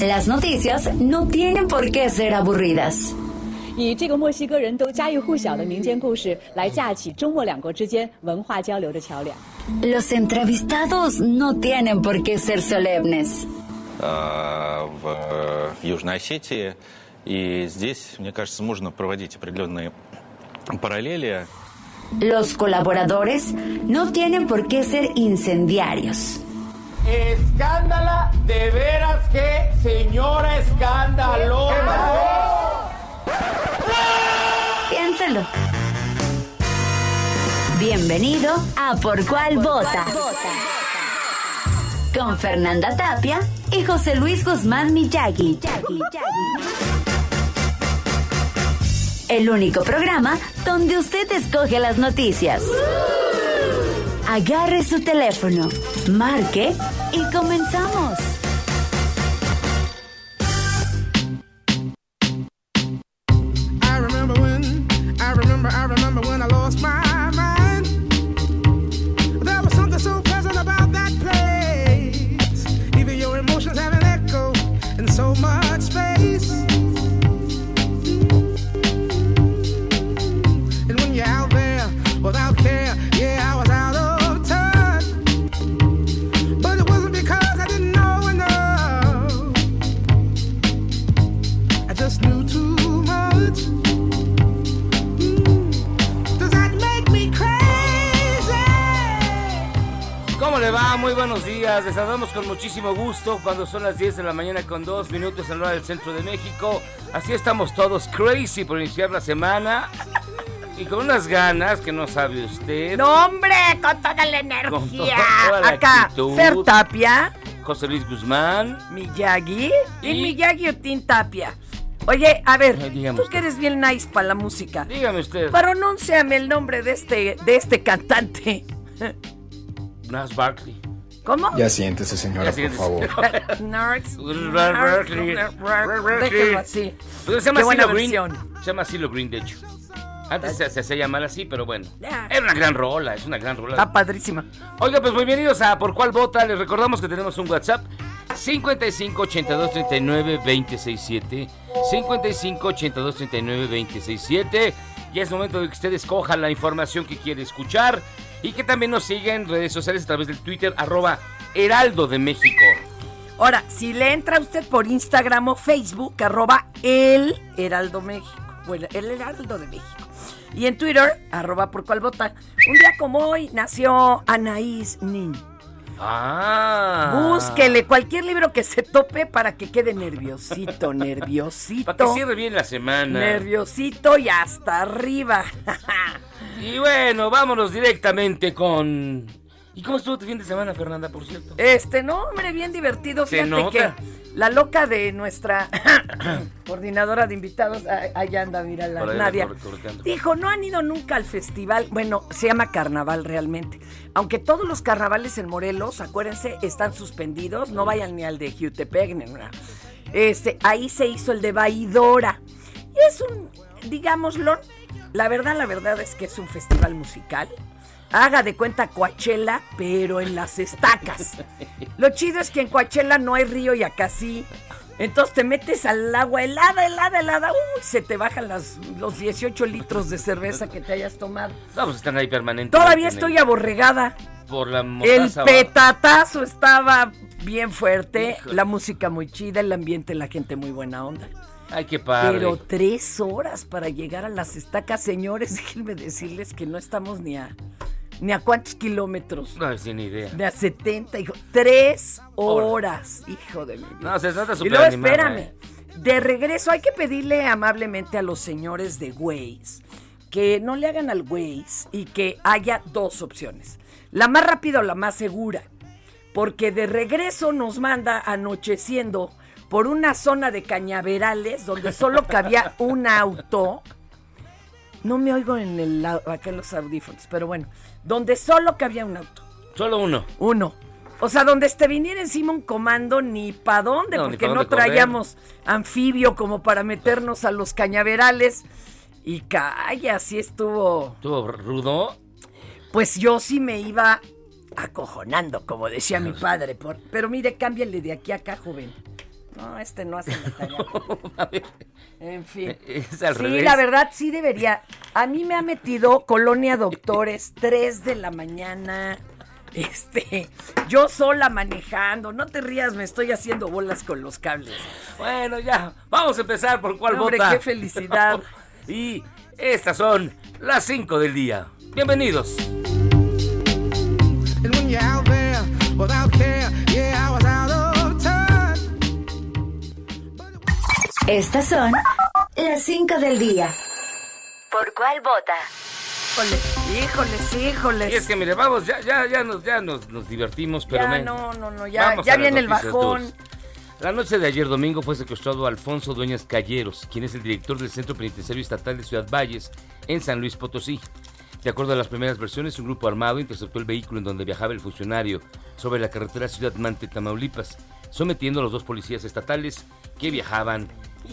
Las noticias no tienen por qué ser aburridas. 以这个墨西哥人都家喻户晓的民间故事来架起中墨两国之间文化交流的桥梁。 Los entrevistados no tienen por qué ser solemnes. э, в э, Южной Осетии. И здесь, мне кажется, можно проводить определенные параллели. Los colaboradores no tienen por qué ser incendiarios. Escándala, de veras que señora escandalosa. Piénselo. Bienvenido a Por Cuál Vota. Con Fernanda Tapia y José Luis Guzmán Miyagi. El único programa donde usted escoge las noticias. Agarre su teléfono, marque y comenzamos. Saludamos con muchísimo gusto cuando son las 10 de la mañana con dos minutos en la hora del centro de México. Así estamos todos crazy por iniciar la semana y con unas ganas que no sabe usted. No, hombre, con toda la Con energía. toda la Acá, actitud. Fer Tapia, José Luis Guzmán. Miyagi. Y- ¿Y Miyagi o Tin Tapia? Oye, a ver, dígame tú usted. que eres bien nice para la música. Dígame usted. Pronúnciame el nombre de este, de este cantante. Nas Barkley. ¿Cómo? Ya siéntese, señora, Ya siéntese. por favor. Narcs. Déjalo así. Pues se llama Qué buena Silo Green. versión. Se llama Silo Green, de hecho. Antes se, se hacía llamar así, pero bueno. Era una gran rola, es una gran rola. Está padrísima. Oiga, pues bienvenidos a Por Cuál Vota. Les recordamos que tenemos un WhatsApp 55 82 39 267 55 82 39 267 Ya es momento de que usted escoja la información que quiere escuchar y que también nos siga en redes sociales a través del Twitter arroba Heraldo de México. Ahora, si le entra usted por Instagram o Facebook, arroba el Heraldo México. Bueno, el Heraldo de México. Y en Twitter, arroba por cual vota. Un día como hoy nació Anaís Nin. Ah. Búsquele cualquier libro que se tope para que quede nerviosito, nerviosito. Para que cierre bien la semana. Nerviosito y hasta arriba. Y bueno, vámonos directamente con... ¿Y cómo estuvo tu fin de semana, Fernanda, por cierto? Este, no, hombre, bien divertido. Fíjate que la loca de nuestra coordinadora de invitados, ah, allá anda, mira, la Nadia, dijo, no han ido nunca al festival. Bueno, se llama carnaval realmente. Aunque todos los carnavales en Morelos, acuérdense, están suspendidos. No vayan ni al de Jutepec, ni nada. Este, ahí se hizo el de Baidora. Y es un, digámoslo, la verdad, la verdad es que es un festival musical. Haga de cuenta Coachella, pero en las estacas. Lo chido es que en Coachella no hay río y acá sí. Entonces te metes al agua helada, helada, helada. Uy, se te bajan las, los 18 litros de cerveza que te hayas tomado. Vamos a estar ahí permanentemente. Todavía el- estoy aborregada. Por la El mostaza. va. petatazo estaba bien fuerte. Híjole. La música muy chida, el ambiente, la gente muy buena onda. Ay, qué padre. Pero tres horas para llegar a las estacas, señores, déjenme decirles que no estamos ni a ni a cuántos kilómetros. No, sin idea. De a 70, hijo. Tres horas, hijo de mi vida. No, se trata Y súper luego espérame. ¿eh? De regreso, hay que pedirle amablemente a los señores de Waze que no le hagan al Waze y que haya dos opciones. La más rápida o la más segura. Porque de regreso nos manda anocheciendo por una zona de cañaverales donde solo cabía un auto. No me oigo en el, acá en los audífonos, pero bueno, donde solo cabía un auto. Solo uno. Uno. O sea, donde te viniera encima un comando, ni para dónde, No, porque pa' no correr. traíamos anfibio como para meternos a los cañaverales. Y calla, así estuvo. Estuvo rudo. Pues yo sí me iba acojonando, como decía mi padre. por- pero mire, cámbiale de aquí a acá, joven. No, este no hace la tarea. En fin. Es al sí, revés. la verdad sí debería. A mí me ha metido Colonia Doctores 3 de la mañana. Este, yo sola manejando. No te rías, me estoy haciendo bolas con los cables. Bueno, ya. Vamos a empezar por cuál Hombre, vota. qué felicidad. y estas son las 5 del día. Bienvenidos. Estas son las 5 del día. ¿Por cuál vota? Híjoles, híjoles, híjoles. Y es que mire, vamos, ya, ya, ya nos, ya nos, nos divertimos, pero ya no, no, no, ya, vamos ya viene el bajón. duras. La noche de ayer domingo fue secuestrado Alfonso Dueñas Calleros, quien es el director del Centro Penitenciario Estatal de Ciudad Valles, en San Luis Potosí. De acuerdo a las primeras versiones, un grupo armado interceptó el vehículo en donde viajaba el funcionario sobre la carretera Ciudad Mante, Tamaulipas, sometiendo a los dos policías estatales que viajaban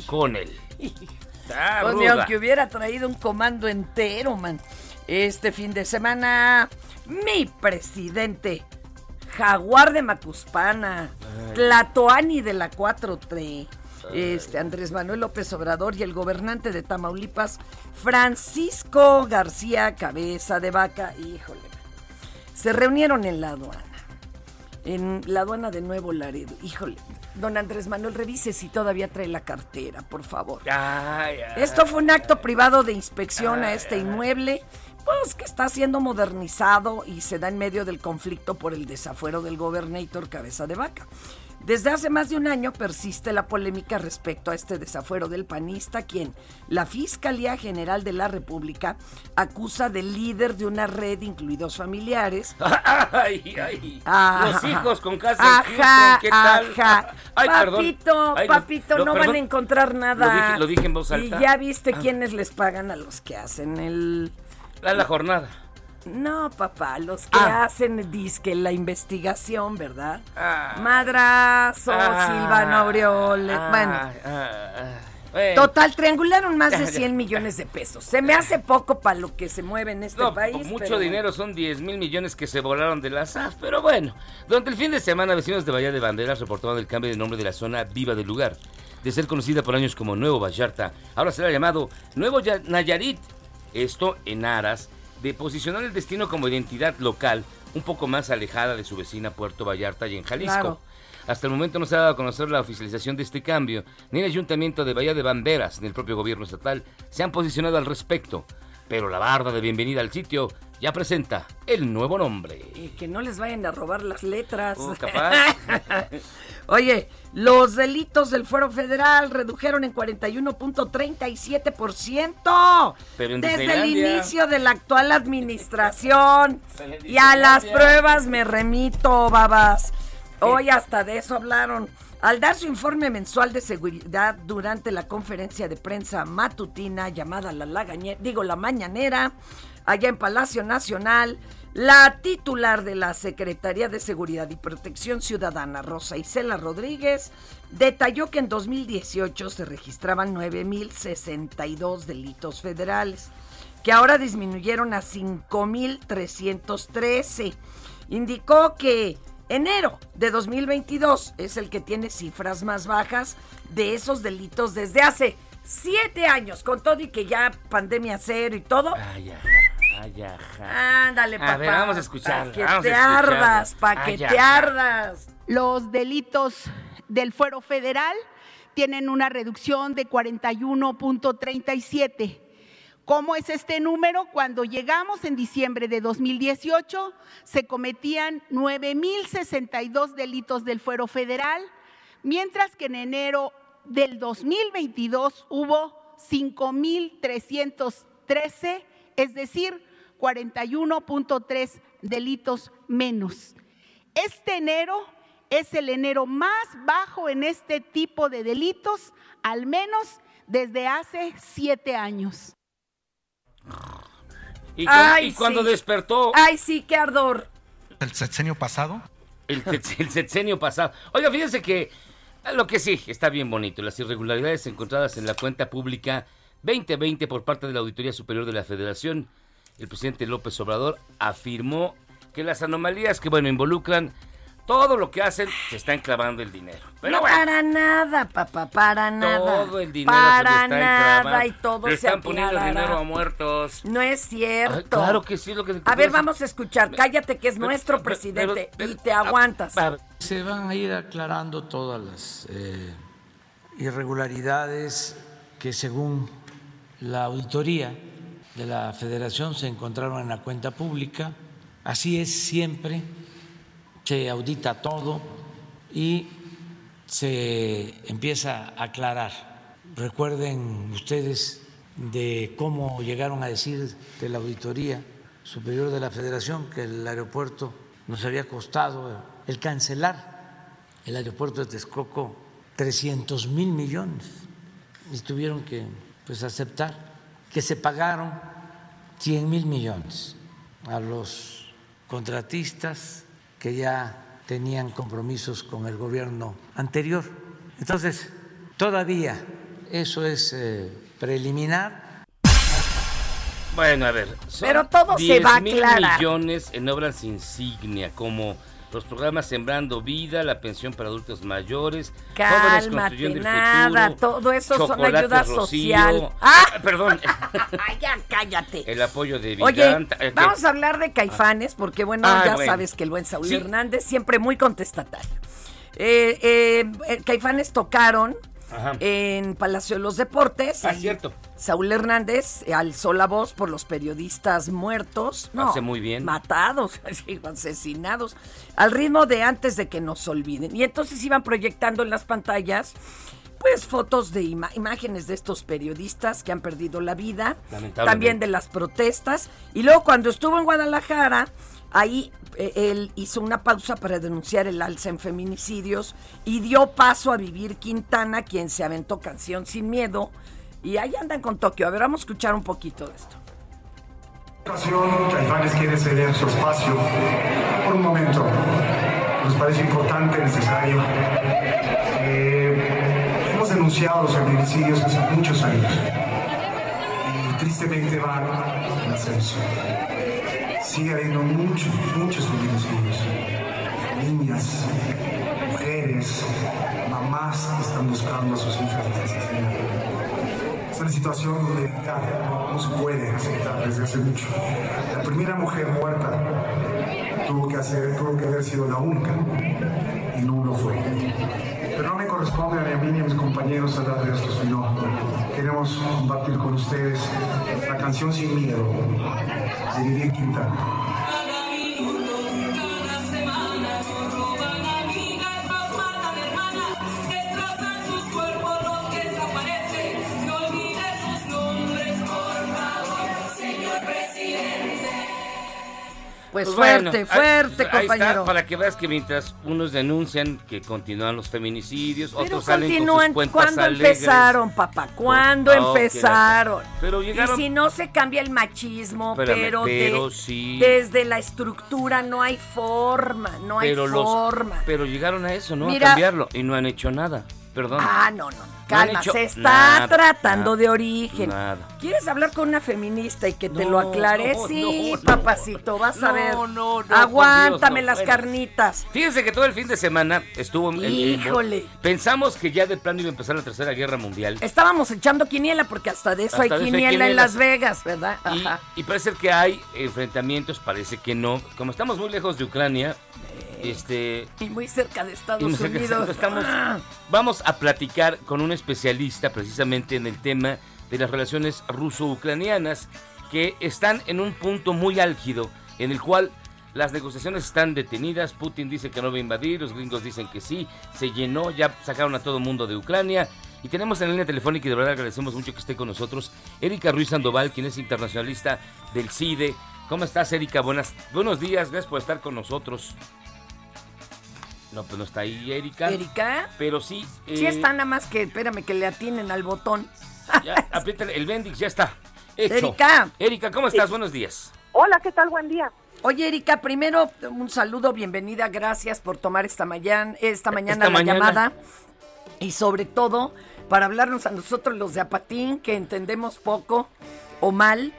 con él. Pues aunque hubiera traído un comando entero, man. Este fin de semana, mi presidente, Jaguar de Macuspana, Tlatoani de la 4T, este, Andrés Manuel López Obrador y el gobernante de Tamaulipas, Francisco García Cabeza de Vaca, híjole, se reunieron en la aduana. En la aduana de Nuevo Laredo. Híjole, don Andrés Manuel, revise si todavía trae la cartera, por favor. Ay, ay. Esto fue un acto privado de inspección a este inmueble, pues que está siendo modernizado y se da en medio del conflicto por el desafuero del gobernador Cabeza de Vaca. Desde hace más de un año persiste la polémica respecto a este desafuero del panista, quien la Fiscalía General de la República acusa del líder de una red, incluidos familiares, Ay, ay. Ajá. Los hijos con casa Ajá, ¿qué tal? ajá. Ay, perdón. papito, Ay, papito, lo- no van a encontrar nada. Lo dije, lo dije en voz alta. Y ya viste Ah. quiénes les pagan a los que hacen el... La, la jornada. No, papá, los que Ah. hacen disque la investigación, ¿verdad? Ah. Madrazo, Ah, Silvano Aureoles, ah, bueno. Bueno. Total, triangularon más de ya. 100 millones de pesos. Se me hace poco para lo que se mueve en este No, país. mucho pero- dinero, son 10 mil millones que se volaron de la SAF, pero bueno. Durante el fin de semana, vecinos de Bahía de Banderas reportaban el cambio de nombre de la zona viva del lugar. De ser conocida por años como Nuevo Vallarta, ahora será llamado Nuevo Ya- Nayarit. Esto en aras de posicionar el destino como identidad local un poco más alejada de su vecina Puerto Vallarta y en Jalisco. Claro. Hasta el momento no se ha dado a conocer la oficialización de este cambio, ni el ayuntamiento de Bahía de Banderas ni el propio gobierno estatal se han posicionado al respecto. Pero la barda de bienvenida al sitio ya presenta el nuevo nombre. Y que no les vayan a robar las letras. Uh, capaz. Oye, los delitos del fuero federal redujeron en 41.37% Pero en desde el inicio de la actual administración. Y a las pruebas me remito, babas. Hoy hasta de eso hablaron. Al dar su informe mensual de seguridad durante la conferencia de prensa matutina llamada la Lagañe- digo la mañanera, allá en Palacio Nacional, la titular de la Secretaría de Seguridad y Protección Ciudadana, Rosa Isela Rodríguez, detalló que en 2018 se registraban 9.062 delitos federales, que ahora disminuyeron a 5.313. Indicó que enero de 2022 es el que tiene cifras más bajas de esos delitos desde hace siete años, con todo y que ya pandemia cero y todo. Ay, ajá, ay, ajá. Ándale, A papá. ver, vamos a Pa' que vamos a te ardas, pa' que Ay, te ajá. ardas. Los delitos del fuero federal tienen una reducción de 41.37, ¿Cómo es este número? Cuando llegamos en diciembre de 2018, se cometían 9.062 delitos del fuero federal, mientras que en enero del 2022 hubo 5.313, es decir, 41.3 delitos menos. Este enero es el enero más bajo en este tipo de delitos, al menos desde hace siete años. Y, Ay, y cuando sí. despertó Ay, sí, qué ardor. el sexenio pasado. el, el sexenio pasado. Oiga, fíjense que eh, lo que sí está bien bonito, las irregularidades encontradas en la cuenta pública 2020 por parte de la Auditoría Superior de la Federación, el presidente López Obrador afirmó que las anomalías que, bueno, involucran todo lo que hacen, se está enclavando el dinero. Pero no bueno, para nada, papá, para nada. todo el dinero se para le está nada enclavando. y todo Le se están poniendo el dinero a muertos. No es cierto. Ay, claro que sí, lo que A ver, vamos a escuchar. Cállate que es Pero- nuestro pero- presidente pero- y te aguantas. Se van a ir aclarando todas las eh, irregularidades que según la auditoría de la federación se encontraron en la cuenta pública. Así es siempre, se audita todo y se empieza a aclarar. Recuerden ustedes de cómo llegaron a decir de la auditoría superior de la federación que el aeropuerto nos había costado el cancelar el aeropuerto de Texcoco 300 mil millones y tuvieron que pues aceptar que se pagaron 100 mil millones a los contratistas que ya tenían compromisos con el gobierno anterior. Entonces, todavía eso es eh, preliminar, Bueno, a ver. son Pero todo se va a 10 mil aclarar. millones en obras insignia, como los programas Sembrando Vida, la pensión para adultos mayores, jóvenes Cálmate, el nada, futuro, todo eso son ayuda Rocío, social. ¡Ah! Perdón, Ay, ya, cállate. el apoyo de Oye, Villanta. eh, vamos a hablar de Caifanes, porque bueno, Ah, ya bueno. sabes que el buen Saúl Sí. Hernández siempre muy contestatario. Eh, eh, Caifanes tocaron Ajá. en Palacio de los Deportes. Ah, cierto. Saúl Hernández eh, alzó la voz por los periodistas muertos. No, Hace muy bien. Matados, asesinados, al ritmo de antes de que nos olviden. Y entonces iban proyectando en las pantallas pues fotos de ima- imágenes de estos periodistas que han perdido la vida, también de las protestas. Y luego cuando estuvo en Guadalajara, ahí eh, él hizo una pausa para denunciar el alza en feminicidios y dio paso a Vivir Quintana, quien se aventó canción sin miedo. Y ahí andan con Tokio. A ver, vamos a escuchar un poquito de esto. Caifanes quiere ceder su espacio por un momento. Nos parece importante, necesario. Eh, hemos denunciado los feminicidios hace muchos años y tristemente van en ascenso. Sigue habiendo muchos, muchos feminicidios. Niñas, mujeres, mamás que están buscando a sus hijas. Es una situación donde no, se puede aceptar desde hace mucho. La primera mujer muerta tuvo que, hacer, tuvo que haber sido la única y no lo fue. Pero no me corresponde a mí ni a mis compañeros hablar de esto, sino queremos compartir con ustedes la canción Sin Miedo de Vivir Pues, Pues fuerte, bueno, ahí- fuerte, ahí está, compañero. para que veas que mientras unos denuncian que continúan los feminicidios, Pero otros salen con sus cuentas ¿cuándo alegres. empezaron, papá? ¿Cuándo Oh, empezaron? Pero llegaron- Y si no se cambia el machismo, Espérame, pero, pero de- sí. desde la estructura no hay forma, no hay los- forma. pero llegaron a eso, ¿no? Mira- a cambiarlo y no han hecho nada. Perdón. Ah, no, no, no. No Calma, se está nada, tratando nada, de origen. nada. ¿Quieres hablar con una feminista y que te No, lo aclare? no, sí, no, no. papacito, vas a No, ver. no, no, por Aguántame Dios, no, las bueno. carnitas. Fíjense que todo el fin de semana estuvo en- Híjole. Pensamos que ya de plano iba a empezar la Tercera Guerra Mundial. Estábamos echando quiniela porque hasta de eso Hasta hay de quiniela en. Las Vegas, ¿verdad? Y, Ajá. y parece que hay enfrentamientos, parece que no. Como estamos muy lejos de Ucrania, este, Y muy cerca de Estados Unidos. estamos, Ah. vamos a platicar con un especialista precisamente en el tema de las relaciones ruso-ucranianas que están en un punto muy álgido en el cual las negociaciones están detenidas, Putin dice que no va a invadir, los gringos dicen que sí, se llenó, ya sacaron a todo el mundo de Ucrania. Y tenemos en la línea telefónica, y de verdad agradecemos mucho que esté con nosotros, Erika Ruiz Sandoval, quien es internacionalista del CIDE. ¿Cómo estás, Erika? Buenas, buenos días, gracias por estar con nosotros. No, pues no está ahí Erika. ¿Erika? Pero sí. Sí eh, está nada más que, espérame, que le atinen al botón. Ya, aprieta el Bendix, ya está. Hecho. Erika. Erika, ¿cómo estás? Buenos días. Hola, ¿qué tal? Buen día. Oye, Erika, primero un saludo, bienvenida, gracias por tomar esta mañana, esta mañana Esta la mañana. llamada y sobre todo para hablarnos a nosotros los de Apatín, que entendemos poco o mal.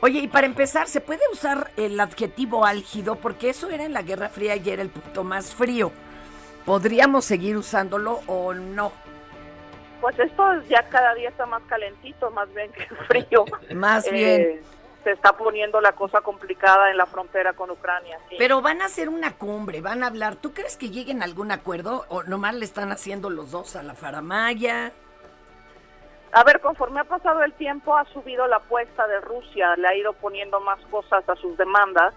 Oye, y para empezar, ¿se puede usar el adjetivo álgido? Porque eso era en la Guerra Fría y era el punto más frío. ¿Podríamos seguir usándolo o no? Pues esto ya cada día está más calentito, más bien que frío. Más Eh, bien. Se está poniendo la cosa complicada en la frontera con Ucrania. sí. Pero van a hacer una cumbre, van a hablar. ¿Tú crees que lleguen a algún acuerdo o nomás le están haciendo los dos a la faramaya? A ver, conforme ha pasado el tiempo, ha subido la apuesta de Rusia, le ha ido poniendo más cosas a sus demandas.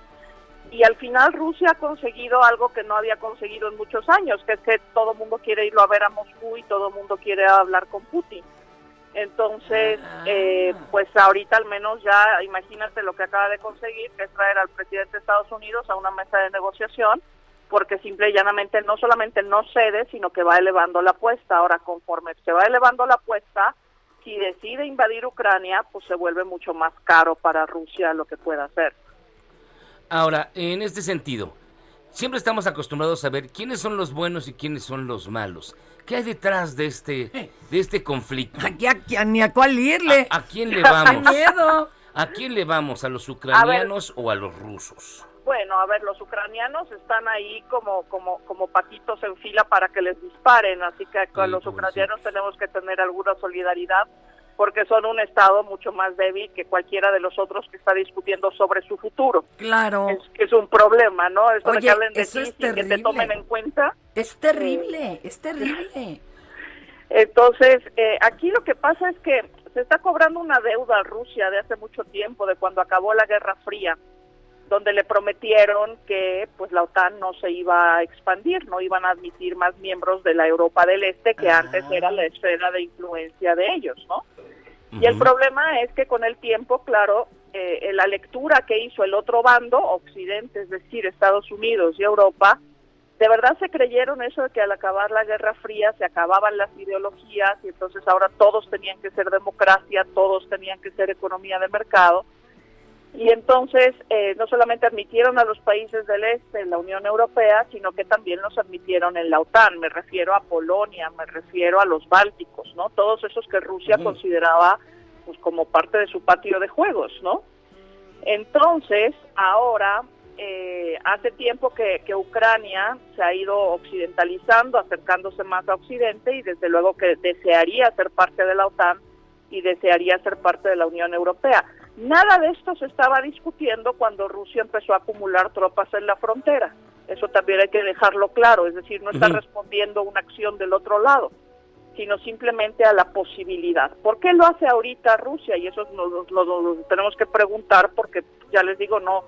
Y al final Rusia ha conseguido algo que no había conseguido en muchos años, que es que todo el mundo quiere irlo a ver a Moscú y todo el mundo quiere hablar con Putin. Entonces, eh, pues ahorita al menos ya imagínate lo que acaba de conseguir, que es traer al presidente de Estados Unidos a una mesa de negociación, porque simple y llanamente no solamente no cede, sino que va elevando la apuesta. Ahora, conforme se va elevando la apuesta, si decide invadir Ucrania, pues se vuelve mucho más caro para Rusia lo que pueda hacer. Ahora, en este sentido, siempre estamos acostumbrados a ver quiénes son los buenos y quiénes son los malos. ¿Qué hay detrás de este, de este conflicto? Aquí, aquí, ni a cuál irle. ¿A, a quién le vamos? ¿A quién le vamos? ¿A los ucranianos o a los rusos? Bueno, a ver, los ucranianos están ahí como como como patitos en fila para que les disparen, así que con Sí, los pues, ucranianos tenemos que tener alguna solidaridad porque son un estado mucho más débil que cualquiera de los otros que está discutiendo sobre su futuro. Claro. Es, es un problema, ¿no? Esto de Oye, que hablen de eso ti es que te tomen en cuenta. Es terrible, es terrible. Entonces, eh, aquí lo que pasa es que se está cobrando una deuda a Rusia de hace mucho tiempo, de cuando acabó la Guerra Fría, donde le prometieron que pues la OTAN no se iba a expandir, no iban a admitir más miembros de la Europa del Este, que antes era la esfera de influencia de ellos, ¿no? Y el problema es que con el tiempo, claro, eh, la lectura que hizo el otro bando, Occidente, es decir, Estados Unidos y Europa, de verdad se creyeron eso de que al acabar la Guerra Fría se acababan las ideologías y entonces ahora todos tenían que ser democracia, todos tenían que ser economía de mercado. Y entonces eh, no solamente admitieron a los países del este en la Unión Europea, sino que también los admitieron en la OTAN. Me refiero a Polonia, me refiero a los bálticos, ¿no? Todos esos que Rusia consideraba pues como parte de su patio de juegos, ¿no? Entonces, ahora, eh, hace tiempo que, que Ucrania se ha ido occidentalizando, acercándose más a Occidente y desde luego que desearía ser parte de la OTAN y desearía ser parte de la Unión Europea. Nada de esto se estaba discutiendo cuando Rusia empezó a acumular tropas en la frontera. Eso también hay que dejarlo claro, es decir, no está respondiendo a una acción del otro lado, sino simplemente a la posibilidad. ¿Por qué lo hace ahorita Rusia? Y eso nos lo tenemos que preguntar porque, ya les digo, no,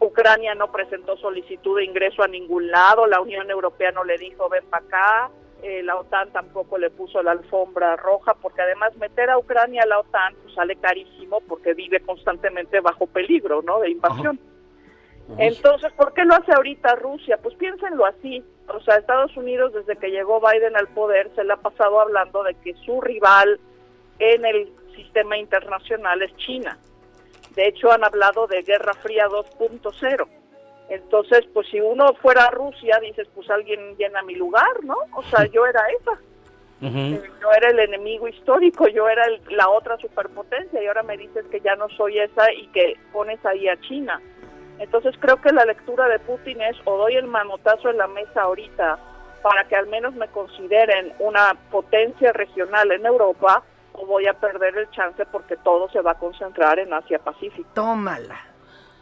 Ucrania no presentó solicitud de ingreso a ningún lado, la Unión Europea no le dijo ven para acá, eh, la OTAN tampoco le puso la alfombra roja, porque además meter a Ucrania a la OTAN pues, sale carísimo porque vive constantemente bajo peligro, ¿no? De invasión. Entonces, ¿por qué lo hace ahorita Rusia? Pues piénsenlo así. O sea, Estados Unidos, desde que llegó Biden al poder, se le ha pasado hablando de que su rival en el sistema internacional es China. De hecho, han hablado de Guerra Fría 2.0. Entonces, pues si uno fuera Rusia, dices, pues alguien llena mi lugar, ¿no? O sea, yo era esa. Yo era el enemigo histórico, yo era el- la otra superpotencia y ahora me dices que ya no soy esa y que pones ahí a China. Entonces creo que la lectura de Putin es o doy el manotazo en la mesa ahorita para que al menos me consideren una potencia regional en Europa o voy a perder el chance porque todo se va a concentrar en Asia Pacífico. Tómala,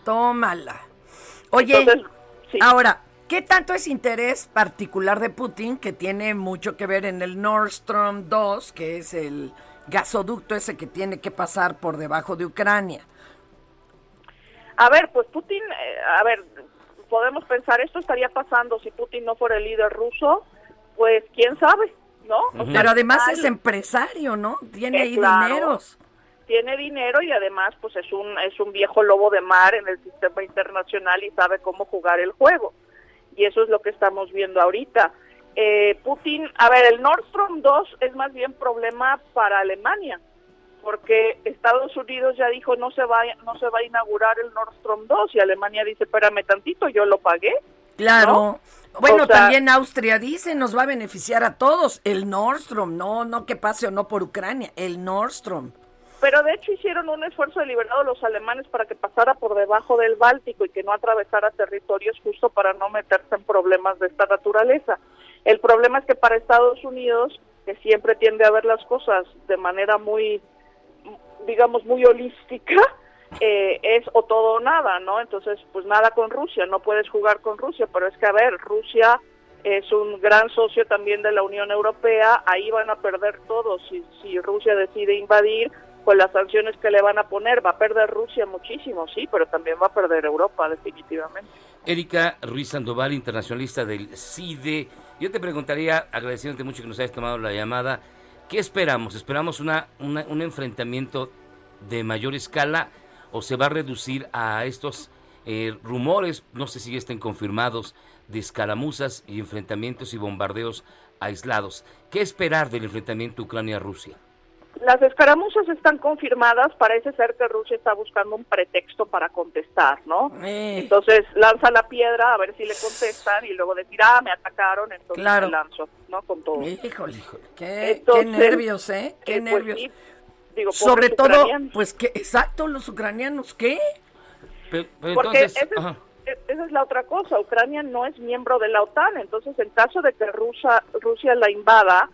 tómala. Oye, Entonces, sí. ahora, ¿qué tanto es interés particular de Putin que tiene mucho que ver en el Nord Stream 2, que es el gasoducto ese que tiene que pasar por debajo de Ucrania. A ver, pues Putin, eh, a ver, podemos pensar, esto estaría pasando si Putin no fuera el líder ruso, pues quién sabe, ¿no? O sea, Pero además es empresario, ¿no? Tiene Eh, ahí claro. dineros. Tiene dinero y además pues es un es un viejo lobo de mar en el sistema internacional y sabe cómo jugar el juego y eso es lo que estamos viendo ahorita Eh, Putin a ver el Nord Stream 2 es más bien problema para Alemania porque Estados Unidos ya dijo no se va no se va a inaugurar el Nord Stream 2 y Alemania dice espérame tantito yo lo pagué Claro. ¿no? Bueno, O sea, también Austria dice, nos va a beneficiar a todos. El Nordstrom, no, no que pase o no por Ucrania, el Nordstrom. Pero de hecho hicieron un esfuerzo deliberado los alemanes para que pasara por debajo del Báltico y que no atravesara territorios justo para no meterse en problemas de esta naturaleza. El problema es que para Estados Unidos, que siempre tiende a ver las cosas de manera muy, digamos, muy holística, eh, es o todo o nada, ¿no? Entonces, pues nada con Rusia, no puedes jugar con Rusia, pero es que, a ver, Rusia es un gran socio también de la Unión Europea, ahí van a perder todos si, si Rusia decide invadir, pues las sanciones que le van a poner, va a perder Rusia muchísimo, sí, pero también va a perder Europa definitivamente. Erika Ruiz Sandoval, internacionalista del CIDE. Yo te preguntaría, agradeciéndote mucho que nos hayas tomado la llamada, ¿qué esperamos? ¿Esperamos una, un enfrentamiento de mayor escala o se va a reducir a estos eh, rumores, no sé si estén confirmados, de escaramuzas y enfrentamientos y bombardeos aislados? ¿Qué esperar del enfrentamiento Ucrania-Rusia? Las escaramuzas están confirmadas, parece ser que Rusia está buscando un pretexto para contestar, ¿no? Eh. Entonces lanza la piedra a ver si le contestan y luego decir, ah, me atacaron, entonces Claro. me lanzo, ¿no? Con todo. Híjole, qué, Entonces, qué nervios, ¿eh? Qué eh, pues nervios. sí, digo, Sobre todo, ucranianos. pues que, exacto, los ucranianos, ¿qué? Pe- pero Porque entonces, esa es, ajá. e- esa es la otra cosa, Ucrania no es miembro de la OTAN, entonces en caso de que Rusia, Rusia la invada,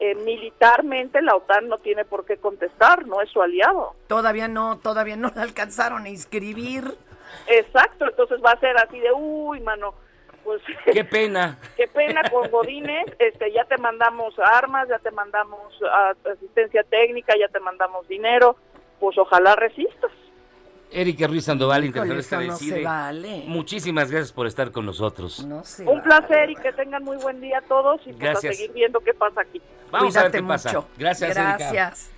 eh, militarmente la OTAN no tiene por qué contestar, no es su aliado. Todavía no, todavía no la alcanzaron a inscribir. Exacto, entonces va a ser así de, uy, mano, pues qué pena. qué pena con Godínez, este, ya te mandamos armas, ya te mandamos asistencia técnica, ya te mandamos dinero, pues ojalá resistas. Erika Ruiz Sandoval, eso del no se CIDE. vale. Muchísimas gracias por estar con nosotros. No sé. Un placer y que tengan muy buen día a todos y pues, a Gracias. seguir viendo qué pasa aquí. Vamos a ver Cuídate qué pasa. mucho. Gracias, Erika. Gracias.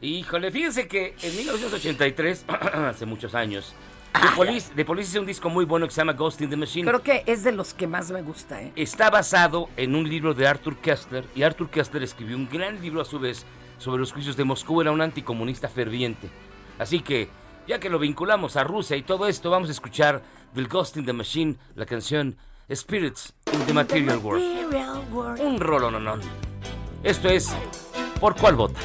Híjole, fíjense que en 1983, hace muchos años, The Police, The Police hizo un disco muy bueno que se llama Ghost in the Machine. Creo que es de los que más me gusta, ¿eh? Está basado en un libro de Arthur Kessler y Arthur Kessler escribió un gran libro a su vez sobre los juicios de Moscú, era un anticomunista ferviente. Así que, ya que lo vinculamos a Rusia y todo esto, vamos a escuchar del Ghost in the Machine la canción Spirits in the Material World. Un rolo no Esto es ¿Por cuál vota?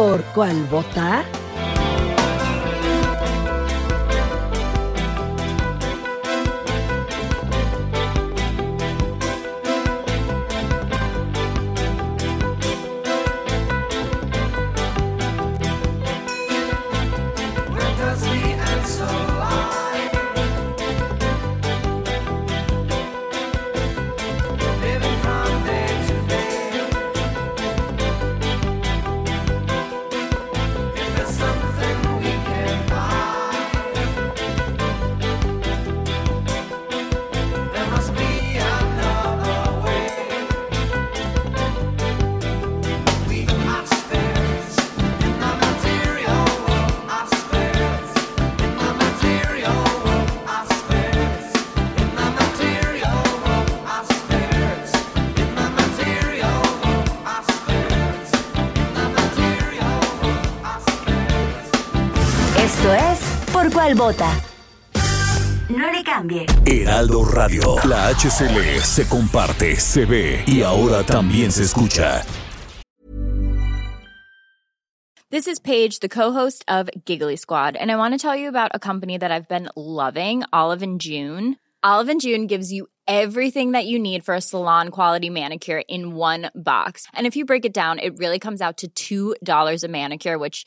¿Por cuál votar? ¿Por? No le cambie. Heraldo Radio. La HCL se comparte, se ve y ahora también se escucha. This is Paige, the co-host of Giggly Squad, and I want to tell you about a company that I've been loving, Olive and June. Olive and June gives you everything that you need for a salon quality manicure in one box. And if you break it down, it really comes out to $2 a manicure, which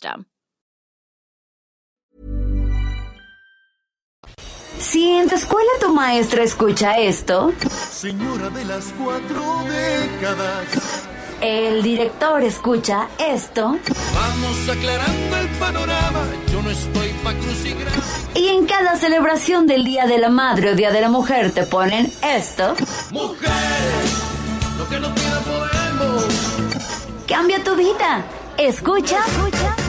Si en tu escuela tu maestra escucha esto, Señora de las cuatro décadas. el director escucha esto, Vamos aclarando el panorama. Yo no estoy pa' crucigrama. y en cada celebración del Día de la Madre o Día de la Mujer te ponen esto, Mujeres, lo que no pida podemos. cambia tu vida. Escucha,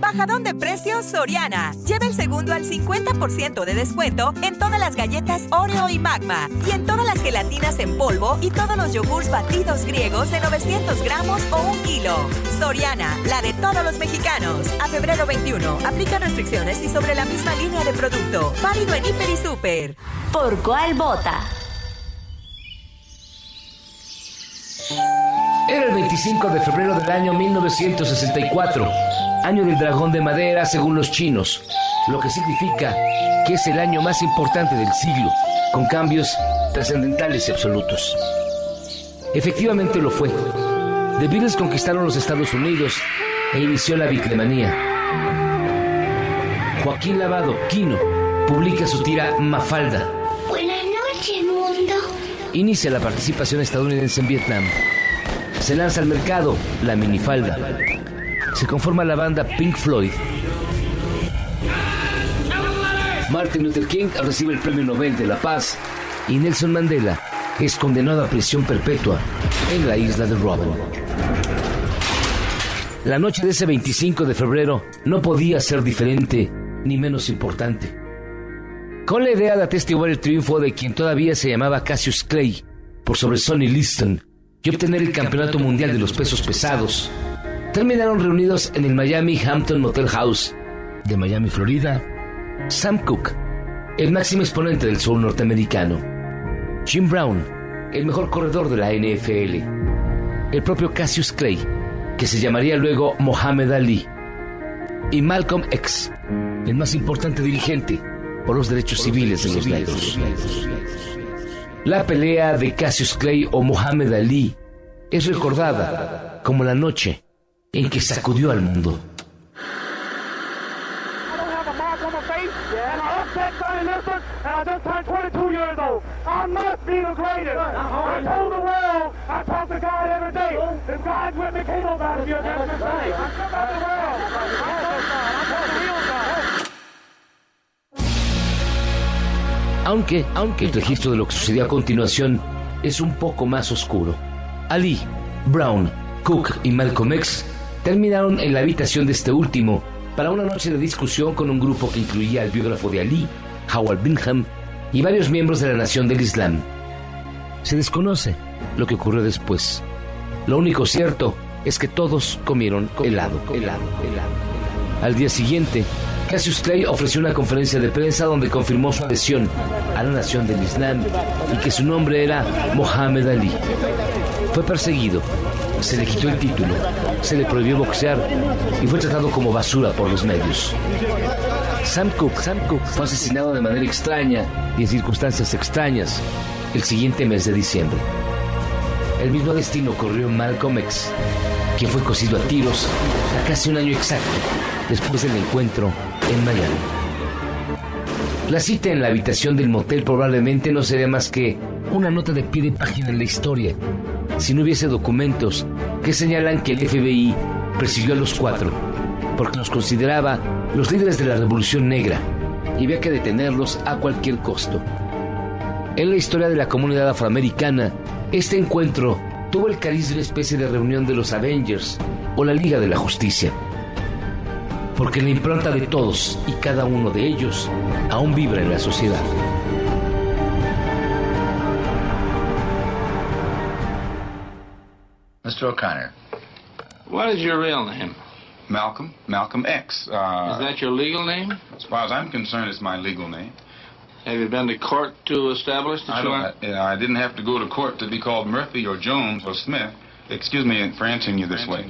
Bajadón de precios Soriana. Lleva el segundo al 50% de descuento en todas las galletas Oreo y Magma. Y en todas las gelatinas en polvo y todos los yogurts batidos griegos de 900 gramos o un kilo. Soriana, la de todos los mexicanos. A febrero 21. Aplica restricciones y sobre la misma línea de producto. Válido en Hiper y Super. ¿Por cuál vota? Era el 25 de febrero del año 1964, año del dragón de madera según los chinos, lo que significa que es el año más importante del siglo, con cambios trascendentales y absolutos. Efectivamente lo fue. The Beatles conquistaron los Estados Unidos e inició la biclemanía. Joaquín Lavado, Quino, publica su tira Mafalda. Buenas noches, mundo. Inicia la participación estadounidense en Vietnam. Se lanza al mercado la minifalda. Se conforma la banda Pink Floyd. Martin Luther King recibe el Premio Nobel de la Paz y Nelson Mandela es condenado a prisión perpetua en la isla de Robben. La noche de ese 25 de febrero no podía ser diferente ni menos importante. Con la idea de atestiguar el triunfo de quien todavía se llamaba Cassius Clay por sobre Sonny Liston y obtener el campeonato mundial de los pesos pesados, terminaron reunidos en el Miami Hampton Motel House de Miami, Florida, Sam Cooke, el máximo exponente del soul norteamericano, Jim Brown, el mejor corredor de la NFL, el propio Cassius Clay, que se llamaría luego Mohamed Ali, y Malcolm X, el más importante dirigente por los derechos civiles de los negros. La pelea de Cassius Clay o Mohamed Ali es recordada como la noche en que sacudió al mundo. Aunque, aunque el registro de lo que sucedió a continuación es un poco más oscuro. Ali, Brown, Cook y Malcolm X terminaron en la habitación de este último para una noche de discusión con un grupo que incluía al biógrafo de Ali, Howard Bingham, y varios miembros de la Nación del Islam. Se desconoce lo que ocurrió después. Lo único cierto es que todos comieron helado, helado, helado. Al día siguiente, Cassius Clay ofreció una conferencia de prensa donde confirmó su adhesión a la Nación del Islam y que su nombre era Mohamed Ali. Fue perseguido, se le quitó el título, se le prohibió boxear y fue tratado como basura por los medios. Sam Cooke, Sam fue asesinado de manera extraña y en circunstancias extrañas el siguiente mes de diciembre. El mismo destino ocurrió en Malcolm X, quien fue cosido a tiros a casi un año exacto después del encuentro en Miami. La cita en la habitación del motel probablemente no sería más que una nota de pie de página en la historia, si no hubiese documentos que señalan que el FBI persiguió a los cuatro, porque los consideraba los líderes de la Revolución Negra y había que detenerlos a cualquier costo. En la historia de la comunidad afroamericana, este encuentro tuvo el cariz de una especie de reunión de los Avengers o la Liga de la Justicia. Porque la impronta de todos y cada uno de ellos aún vibra en la sociedad. Mr. O'Connor. What is your real name? Malcolm. Malcolm X. Uh, Is that your legal name? As far as I'm concerned, it's my legal name. Have you been to court to establish that I, you are? I, I didn't have to go to court to be called Murphy or Jones or Smith. Excuse me for answering you this way.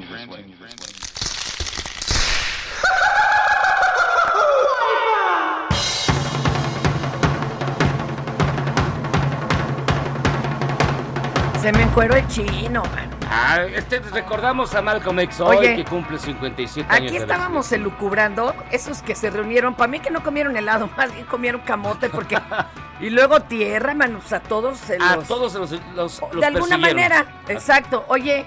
Se me encueró el chino, man. Ah, este, recordamos a Malcolm X hoy, Oye, que cumple 57 años. Aquí estábamos elucubrando, esos que se reunieron, para mí que no comieron helado, más bien comieron camote, porque... y luego tierra, man, o sea, todos se A los... todos los, los, los de alguna manera, exacto. Oye,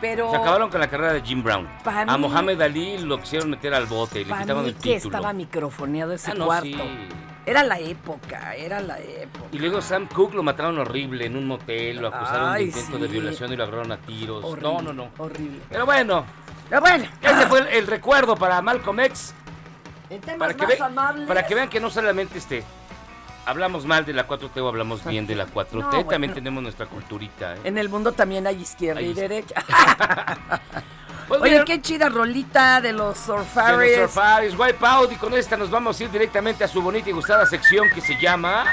pero... Se acabaron con la carrera de Jim Brown. A Mohamed Ali lo quisieron meter al bote y le Para quitaban mí el que título. estaba microfoneado ese Ah, no, cuarto. sí. Era la época, era la época. Y luego Sam Cooke lo mataron horrible en un motel, lo acusaron Ay, de intento sí. de violación y lo agarraron a tiros. Horrible, no, no, no. Horrible. Pero bueno, Pero bueno, ese fue el, el recuerdo para Malcolm X. en temas Para que, más ve- amables... para que vean que no solamente este hablamos mal de la 4T o hablamos bien de la 4T, No, bueno. también tenemos nuestra culturita. ¿eh? En el mundo también hay izquierda Hay y derecha. Pues Oye, qué chida rolita de los de Surfaris. los Surfaris, Wipeout, y con esta nos vamos a ir directamente a su bonita y gustada sección que se llama...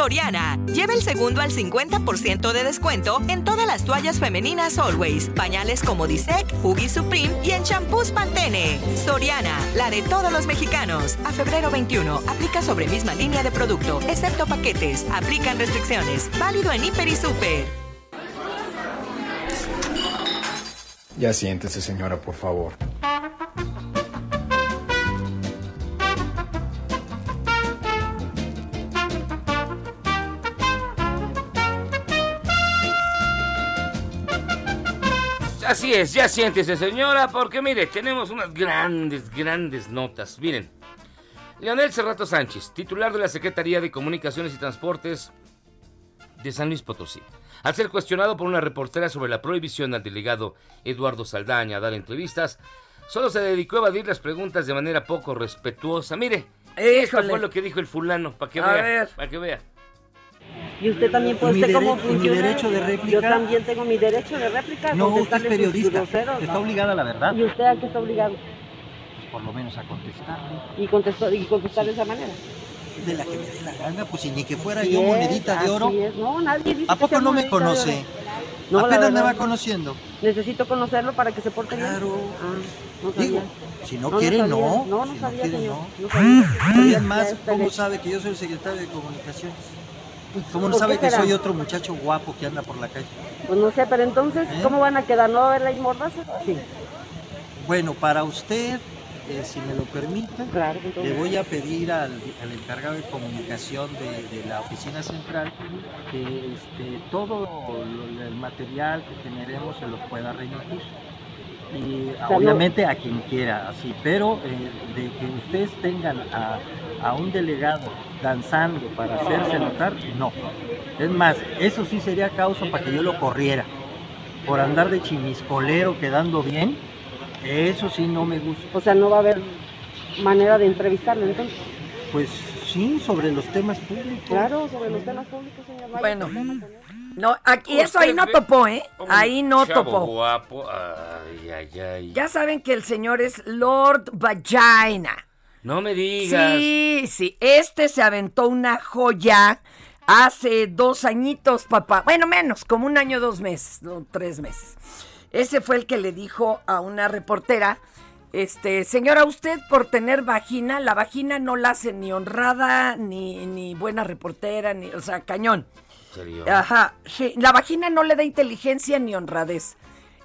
Soriana. Lleva el segundo al 50% de descuento en todas las toallas femeninas Always, pañales como Disec, Huggy Supreme y en champús Pantene. Soriana, la de todos los mexicanos. A febrero 21, aplica sobre misma línea de producto, excepto paquetes. Aplican restricciones. Válido en Hiper y Super. Ya siéntese, señora, por favor. Así es, ya siéntese señora, porque mire, tenemos unas grandes, grandes notas. Miren, Leonel Cerrato Sánchez, titular de la Secretaría de Comunicaciones y Transportes de San Luis Potosí, al ser cuestionado por una reportera sobre la prohibición al delegado Eduardo Saldaña a dar entrevistas, solo se dedicó a evadir las preguntas de manera poco respetuosa. Mire, esto Híjole. fue lo que dijo el fulano, para que A vea, para que vea. Y usted también puede ¿Y mi usted cómo dere- y mi funciona. derecho de réplica? Yo también tengo mi derecho de réplica. No, usted es periodista. groseros, Está obligada a la verdad. ¿Y usted a qué está obligado? Pues por lo menos a contestarle. Y, contestó, y contestar de esa manera. De la que me dé la gana, pues si ni que fuera yo es, monedita de oro. es. No, nadie dice ¿A poco no me conoce? No, Apenas me va no. conociendo. Necesito conocerlo para que se porte bien. Claro. Ah, no. Digo, si no, No, no quiere, no. No, no Si sabía, quiere, señor. no. Sabía. Además, ¿cómo sabe que yo soy el secretario de Comunicaciones? ¿Cómo no ¿por sabe que será? soy otro muchacho guapo que anda por la calle? Pues no sé, pero entonces, ¿Eh? ¿cómo van a quedar? ¿No va a haber ley mordaza? Sí. Bueno, para usted, eh, si me lo permite, le voy a pedir al, al encargado de comunicación de, de la oficina central que este, todo lo- el material que generemos se lo pueda remitir. Y obviamente a quien quiera, así, pero eh, de que ustedes tengan a, a un delegado danzando para hacerse notar, no. Es más, eso sí sería causa para que yo lo corriera. Por andar de chimiscolero quedando bien, eso sí no me gusta. O sea, no va a haber manera de entrevistarlo entonces. Pues sí, sobre los temas públicos. Claro, sobre los temas públicos, señor. Bueno. pues, vamos a poner. No, aquí eso ahí no topó, ¿eh? Ahí no Chavo topó. guapo, ay, ay, ay. Ya saben que el señor es Lord Vagina. No me digas. Sí, sí, este se aventó una joya hace dos añitos, papá. Bueno, menos, como un año, dos meses, no, tres meses. Ese fue el que le dijo a una reportera Este, señora, usted por tener vagina, la vagina no la hace ni honrada, ni, ni buena reportera, ni, o sea, cañón. ¿Serio? Ajá, sí, la vagina no le da inteligencia ni honradez.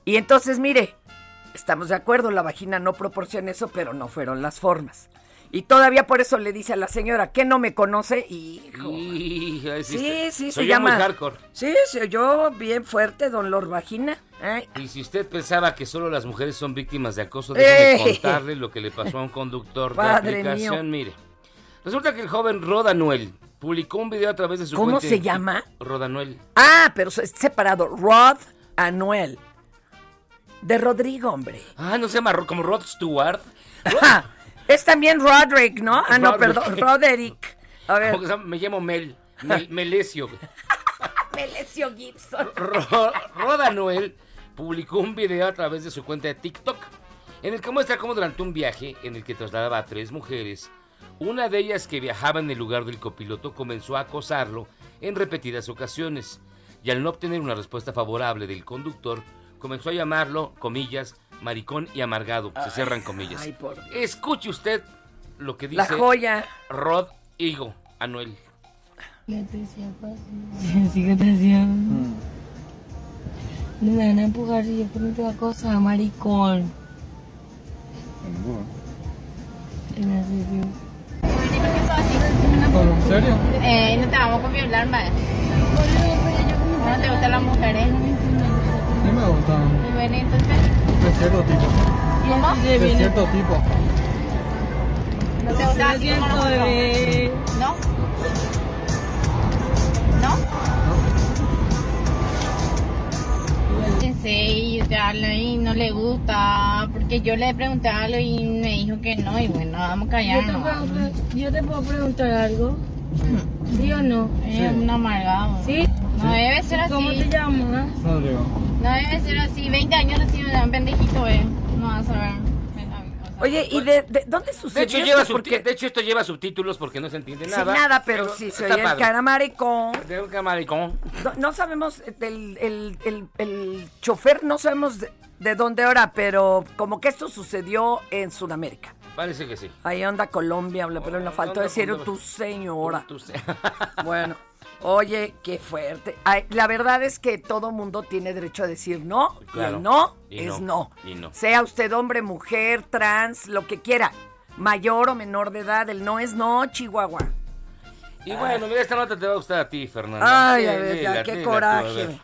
Y entonces, mire, estamos de acuerdo, la vagina no proporciona eso, pero no fueron las formas. Y todavía por eso le dice a la señora que no me conoce Hijo, ay, Sí, usted- sí, se yo llama. muy hardcore. Sí, se oyó bien fuerte, don Lord Vagina. Ay, Y si usted pensaba que solo las mujeres son víctimas de acoso, ¡Eh! déjeme contarle lo que le pasó a un conductor de Padre aplicación. mío. Mire, resulta que el joven Rodanuel publicó un video a través de su ¿Cómo se llama? Rodanuel. Ah, pero es separado. Rod Anuel. De Rodrigo, hombre. Ah, no se llama como Rod Stewart. Ah, es también Roderick, ¿no? Ah, no, Roderick. perdón, Roderick. A ver. Me llamo Mel. Mel- Melesio. Melesio Gibson. Ro- Roda Noel publicó un video a través de su cuenta de TikTok en el que muestra cómo durante un viaje en el que trasladaba a tres mujeres, una de ellas que viajaba en el lugar del copiloto comenzó a acosarlo en repetidas ocasiones y al no obtener una respuesta favorable del conductor comenzó a llamarlo, comillas, maricón y amargado. Se cierran comillas. Ay, por Dios. Escuche usted lo que dice La joya. Rod Higo Anuel. Te decía. Me van a empujar si yo por otra cosa, maricón. En serio. ¿En serio? Eh, no te vamos a violar, madre. ¿No te gustan las mujeres? Sí me gustan. Y bueno, entonces, De cierto tipo. ¿cómo? De cierto tipo. ¿No te gusta así como nosotros? ¿No? ¿No? Pensé habla y no le gusta, porque yo le pregunté algo y me dijo que no, y bueno, vamos a callarnos. Yo te puedo preguntar algo. ¿Sí o no? Es un amargado. ¿Sí? No debe ser así. ¿Cómo te llamas? Rodrigo. No debe ser así. 20 años recién un pendejito, eh. No vas a ver. Oye, ¿y de, de- dónde De sucedió hecho, esto? lleva Porque- de hecho, esto lleva subtítulos porque no se entiende Sí, nada. nada, pero, sí, se oye el padre. cara maricón. De un camaricón. No, no sabemos, el, el, el, el chofer no sabemos de, de dónde ahora, pero como que esto sucedió en Sudamérica. Parece que sí. Ahí anda Colombia, pero le faltó decir tu señora. Tu se- Bueno, oye, qué fuerte. Ay, la verdad es que todo mundo tiene derecho a decir no, y el no Y es no, no. y no. Sea usted hombre, mujer, trans, lo que quiera, mayor o menor de edad, el no es no, Chihuahua. Y bueno, mira, esta nota te va a gustar a ti, Fernanda. Ay, a ver, ya, qué léela tú, a coraje. ver.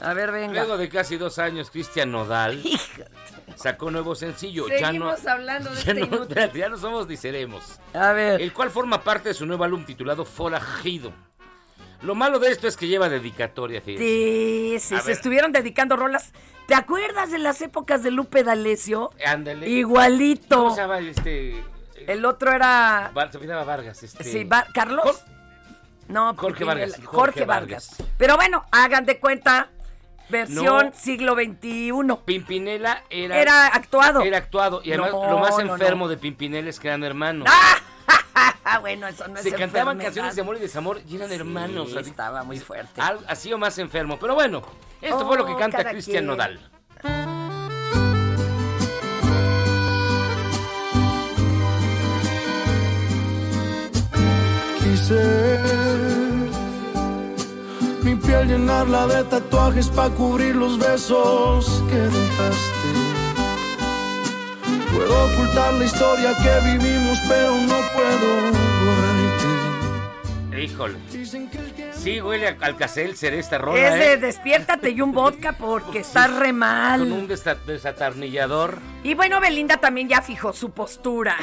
A ver, venga. Luego de casi dos años, Cristian Nodal sacó nuevo sencillo. ya no, Seguimos hablando de ya este no, ya no somos ni seremos. A ver. El cual forma parte de su nuevo álbum titulado Forajido. Lo malo de esto es que lleva dedicatoria, fíjate. Sí, sí, A se ver. estuvieron dedicando rolas. ¿Te acuerdas de las épocas de Lupe D'Alessio? Ándale. Igualito. ¿Cómo se llama este? El otro era... Bar- se apellidaba Vargas. Este... Sí, Var- ¿Carlos? No, Jorge Vargas, Jorge Jorge Vargas. Pero bueno, hagan de cuenta, versión No. siglo XXI. Pimpinela era... Era actuado. Era actuado. Y además, No, lo más no. enfermo de Pimpinela es que eran hermanos. Ah, bueno, eso no es Se cantaban enfermedad. canciones de amor y desamor y eran Sí, hermanos. así- estaba muy fuerte. Así o más enfermo. Pero bueno, esto fue lo que Oh, canta Cristian. Nodal. Quise mi piel llenarla de tatuajes para cubrir los besos que dejaste. Puedo ocultar la historia que vivimos, pero no puedo borrarte. Híjole. Sí, huele a Alcacelser esta rola, Es de ¿eh? despiértate y un vodka porque estás re mal. Con un desatornillador. Y bueno, Belinda también ya fijó su postura.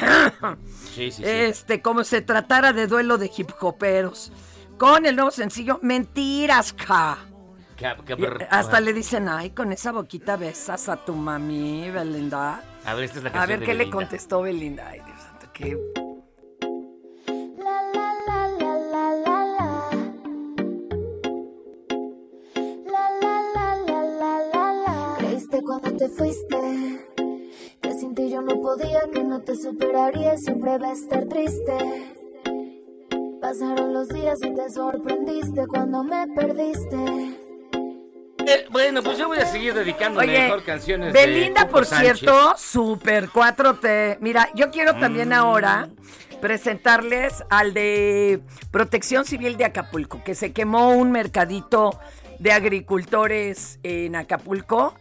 Sí, sí, sí. Este, como se tratara de duelo de hip hoperos. Con el nuevo sencillo Mentiras, Y hasta le dicen, ay, con esa boquita besas a tu mami, Belinda. A ver, esta es la A canción ver de qué le Belinda. contestó Belinda. Ay, Dios santo, qué... Creíste cuando te fuiste que sin ti yo no podía, que no te superaría, siempre va a estar triste. Pasaron los días y te sorprendiste cuando me perdiste. Eh, bueno, pues yo voy a seguir dedicando Oye, mejor canciones de Belinda, Cuco por Sánchez. cierto, super 4T. Mira, yo quiero también Mm. ahora presentarles al de Protección Civil de Acapulco, que se quemó un mercadito de agricultores en Acapulco.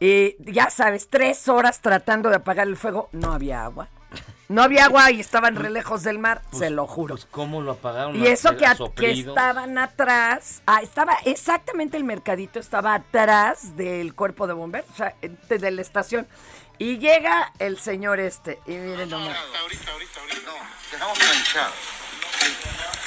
Eh, ya sabes, tres horas tratando de apagar el fuego, no había agua. No había agua y estaban re lejos del mar, se lo juro. Pues cómo lo apagaron. Y eso que, a estaban atrás, ah, estaba exactamente el mercadito, estaba atrás del cuerpo de bomberos, o sea, de, de la estación. Y llega el señor este, y miren nomás. Ahorita, ahorita, ahorita. No, dejamos planchado. No,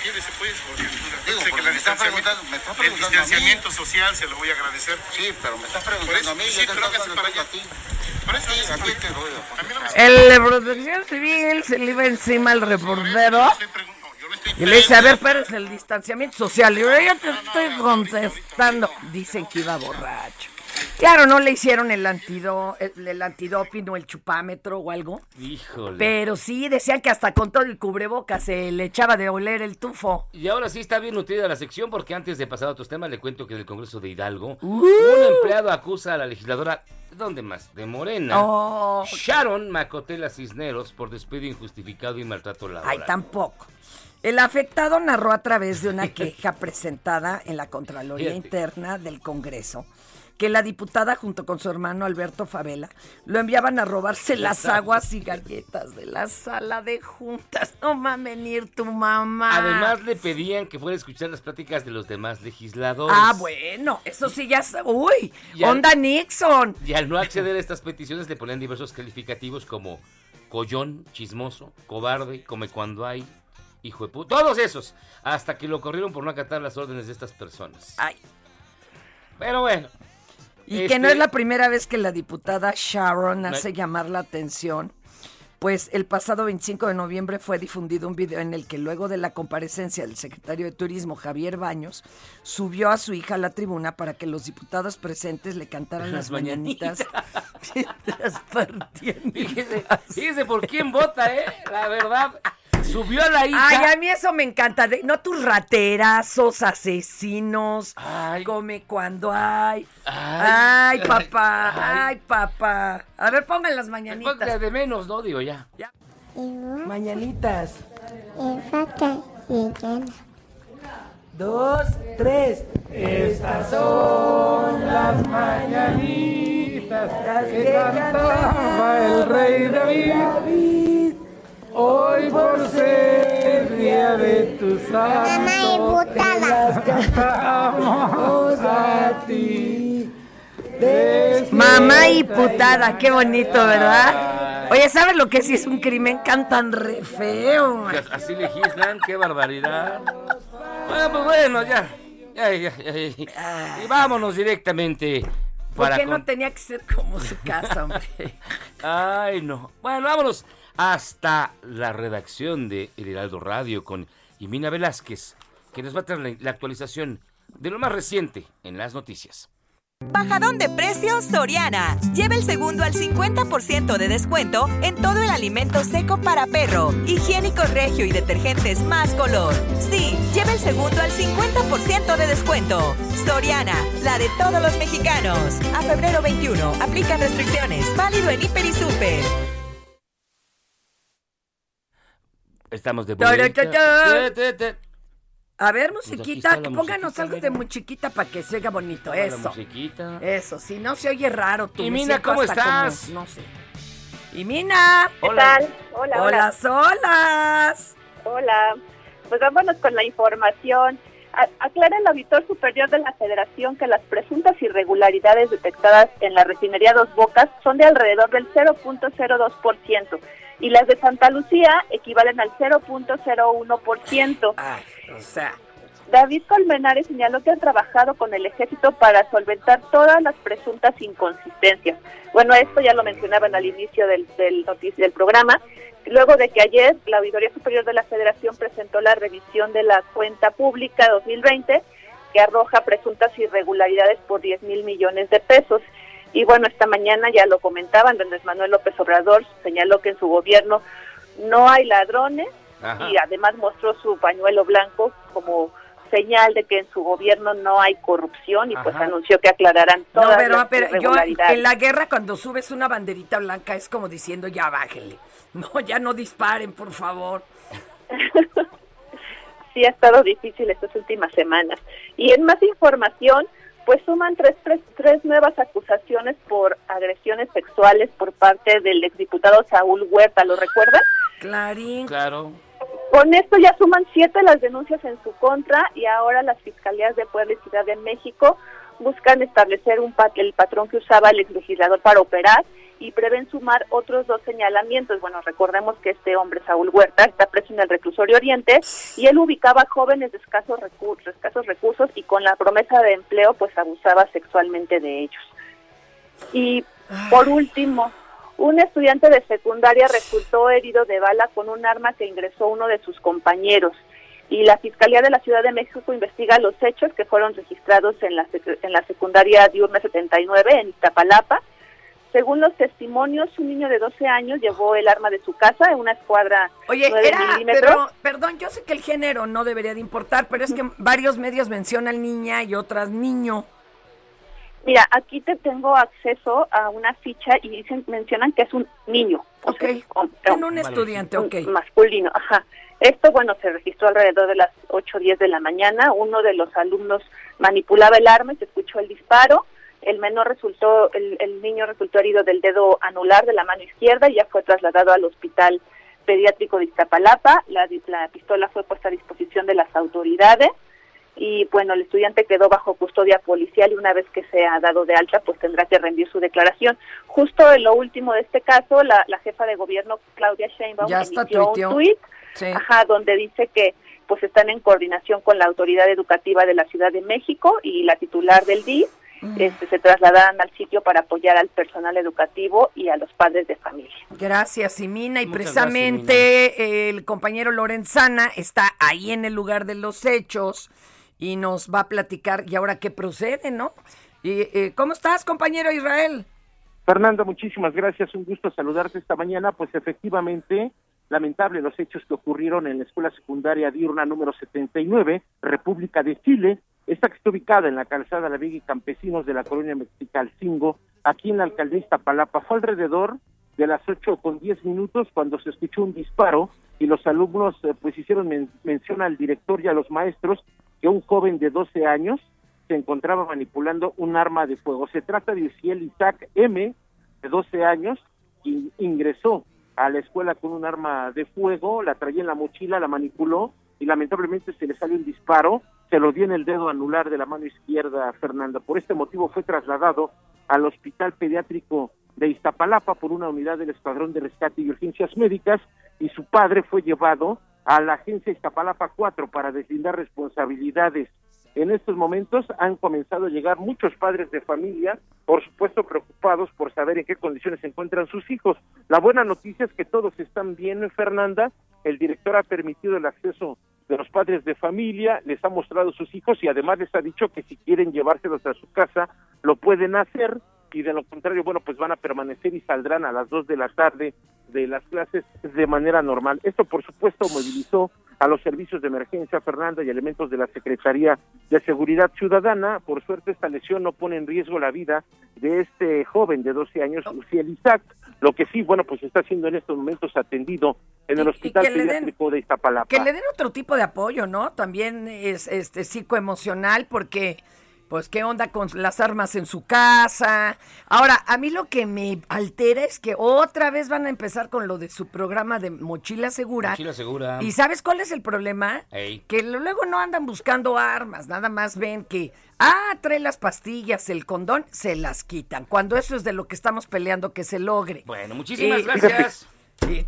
requiérese pues, porque Digo, que porque la me está distanciamiento, preguntando- me está el preguntando a mí. distanciamiento social se lo voy a agradecer. Sí, pero me estás preguntando eso, a mí, sí, pero hágase para allá. preguntando a ti. Por eso, Sí, hágase a ti para allá. te doy. A mí no me El de protección civil se le iba encima al reportero. Y le dice, a ver, pero es el distanciamiento social. Y yo, yo te estoy contestando. Dicen que iba borracho. Claro, no le hicieron el, antido, el, el antidoping o el chupámetro o algo. Híjole. Pero sí, decían que hasta con todo el cubrebocas se le echaba de oler el tufo. Y ahora sí está bien nutrida la sección porque antes de pasar a otros temas le cuento que en el Congreso de Hidalgo Uh. un empleado acusa a la legisladora, ¿dónde más? De Morena, Oh. Sharon Macotela Cisneros por despido injustificado y maltrato laboral. Ay, tampoco. El afectado narró a través de una queja presentada en la Contraloría. Interna del Congreso que la diputada junto con su hermano Alberto Favela lo enviaban a robarse las aguas y galletas de la sala de juntas. No va a venir tu mamá. Además le pedían que fuera a escuchar las pláticas de los demás legisladores. Ah, bueno, eso sí ya... Uy, Y al- onda Nixon. Y al no acceder a estas peticiones le ponían diversos calificativos como collón, chismoso, cobarde, come cuando hay, hijo de puta, todos esos, hasta que lo corrieron por no acatar las órdenes de estas personas. Ay. Pero bueno. Y que no este, es la primera vez que la diputada Sharon hace llamar la atención, pues el pasado 25 de noviembre fue difundido un video en el que luego de la comparecencia del secretario de Turismo, Javier Baños, subió a su hija a la tribuna para que los diputados presentes le cantaran las, Las mañanitas. mientras partían. Fíjese, fíjese por quién vota, ¿eh? La verdad. Subió a la hija. Ay, a mí eso me encanta. de- no tus raterazos, asesinos. Come cuando hay. Ay, Ay. papá. Ay. Ay, papá. A ver, pongan las mañanitas. Ponte de menos, ¿no? Digo ya. Mañanitas. Vaca gitana. Dos, tres. Estas son las mañanitas que cantaba el rey David. Hoy por ser día de tu santo, te las cantamos a ti. Mamá y putada, qué bonito, ¿verdad? Oye, ¿sabes lo que sí es un crimen? Cantan re feo. Así legislan, qué barbaridad. Bueno, pues bueno, ya. Ya, ya, ya, ya. Y vámonos directamente. ¿Por qué no con- tenía que ser como su casa, hombre? Ay, no. Bueno, vámonos hasta la redacción de El Heraldo Radio con Imina Velázquez, que nos va a traer la, la actualización de lo más reciente en las noticias. Bajadón de precios Soriana. Lleva el segundo al 50% de descuento en todo el alimento seco para perro, higiénico regio y detergentes más color. Sí, lleva el segundo al 50% de descuento. Soriana, la de todos los mexicanos. A febrero 21, aplican restricciones. Válido en Hiper y Super. Estamos de Ta, vuelta. A ver, Pues musiquita, que pónganos musiquita, algo de venga. musiquita para que se oiga bonito. La Eso. musiquita. Eso, si no se oye raro. Tú Y Mina, ¿cómo como- estás? no sé. Y Mina. ¿Qué tal? Hola, Hola, solas. Hola. Pues vámonos con la información. A- aclara el auditor superior de la Federación que las presuntas irregularidades detectadas en la refinería Dos Bocas son de alrededor del 0.02% y las de Santa Lucía equivalen al 0.01%. O sea, David Colmenares señaló que han trabajado con el ejército para solventar todas las presuntas inconsistencias. Bueno, esto ya lo mencionaban al inicio del, del, del programa. Luego de que ayer la Auditoría Superior de la Federación presentó la revisión de la cuenta pública 2020, que arroja presuntas irregularidades por 10 mil millones de pesos. Y bueno, esta mañana ya lo comentaban, Andrés Manuel López Obrador señaló que en su gobierno no hay ladrones Ajá. y además mostró su pañuelo blanco como señal de que en su gobierno no hay corrupción y pues anunció que aclararán No, todas pero, las pero yo irregularidades. en la guerra cuando subes una banderita blanca es como diciendo ya bájenle. No, ya no disparen, por favor. sí ha estado difícil estas últimas semanas. Y en más información, pues suman tres, tres, tres nuevas acusaciones por agresiones sexuales por parte del exdiputado Saúl Huerta, ¿lo recuerdan? Clarín. Claro. Con esto ya suman siete las denuncias en su contra y ahora las fiscalías de Puebla y Ciudad de México buscan establecer un pat- el patrón que usaba el exlegislador para operar y prevén sumar otros dos señalamientos. Bueno, recordemos que este hombre, Saúl Huerta, está preso en el reclusorio Oriente y él ubicaba jóvenes de escasos, recu- escasos recursos y con la promesa de empleo pues abusaba sexualmente de ellos. Y por último, un estudiante de secundaria resultó herido de bala con un arma que ingresó uno de sus compañeros. Y la Fiscalía de la Ciudad de México investiga los hechos que fueron registrados en la, sec- en la secundaria diurna 79 en Iztapalapa. Según los testimonios, un niño de 12 años llevó el arma de su casa en una escuadra Oye, 9 era, pero, perdón, yo sé que el género no debería de importar, pero es que varios medios mencionan niña y otras niño. Mira, aquí te tengo acceso a una ficha y dicen mencionan que es un niño. o sea, hom- En un estudiante, ok. Masculino, ajá. Esto, bueno, se registró alrededor de las 8 o 10 de la mañana. Uno de los alumnos manipulaba el arma y se escuchó el disparo. El menor resultó, el, el niño resultó herido del dedo anular de la mano izquierda y ya fue trasladado al hospital pediátrico de Iztapalapa. La, la pistola fue puesta a disposición de las autoridades y bueno, el estudiante quedó bajo custodia policial y una vez que sea dado de alta, pues tendrá que rendir su declaración. Justo en lo último de este caso, la, la jefa de gobierno, Claudia Sheinbaum, Ya emitió un tuit, Sí. ajá, donde dice que pues están en coordinación con la autoridad educativa de la Ciudad de México y la titular del DIF, este, se trasladarán al sitio para apoyar al personal educativo y a los padres de familia. Gracias, Simina. Y Muchas precisamente el compañero Lorenzana está ahí en el lugar de los hechos y nos va a platicar y ahora qué procede, ¿no? Y, eh, ¿Cómo estás, compañero Israel? Fernando, muchísimas gracias. Un gusto saludarte esta mañana. Pues efectivamente, lamentable los hechos que ocurrieron en la escuela secundaria diurna número 79, República de Chile. Esta que está ubicada en la calzada La Viga y Campesinos de la colonia Mexicalcingo, aquí en la alcaldía Iztapalapa. Fue alrededor de las 8 con 10 minutos cuando se escuchó un disparo y los alumnos eh, pues hicieron men- mención al director y a los maestros que un joven de 12 años se encontraba manipulando un arma de fuego. Se trata de Uciel Isaac M, de 12 años, ingresó a la escuela con un arma de fuego, la traía en la mochila, la manipuló y lamentablemente se le salió un disparo, se lo dio en el dedo anular de la mano izquierda, Fernanda. Por este motivo fue trasladado al Hospital Pediátrico de Iztapalapa por una unidad del Escuadrón de Rescate y Urgencias Médicas y su padre fue llevado a la agencia Iztapalapa 4 para deslindar responsabilidades. En estos momentos han comenzado a llegar muchos padres de familia, por supuesto preocupados por saber en qué condiciones se encuentran sus hijos. La buena noticia es que todos están bien, Fernanda. El director ha permitido el acceso de los padres de familia, les ha mostrado sus hijos y además les ha dicho que si quieren llevárselos a su casa, lo pueden hacer y de lo contrario, bueno, pues van a permanecer y saldrán a las dos de la tarde de las clases de manera normal. Esto, por supuesto, movilizó a los servicios de emergencia, Fernanda, y elementos de la Secretaría de Seguridad Ciudadana. Por suerte, esta lesión no pone en riesgo la vida de este joven de 12 años, Luciel Isaac. Lo que sí, bueno, pues está siendo en estos momentos atendido en el Hospital den- Pediátrico de Iztapalapa. Que le den otro tipo de apoyo, ¿no? También es este psicoemocional porque pues qué onda con las armas en su casa. Ahora, a mí lo que me altera es que otra vez van a empezar con lo de su programa de mochila segura. Mochila segura. ¿Y sabes cuál es el problema? Ey. Que luego no andan buscando armas, nada más ven que, ah, trae las pastillas, el condón, se las quitan. Cuando eso es de lo que estamos peleando que se logre. Bueno, muchísimas gracias.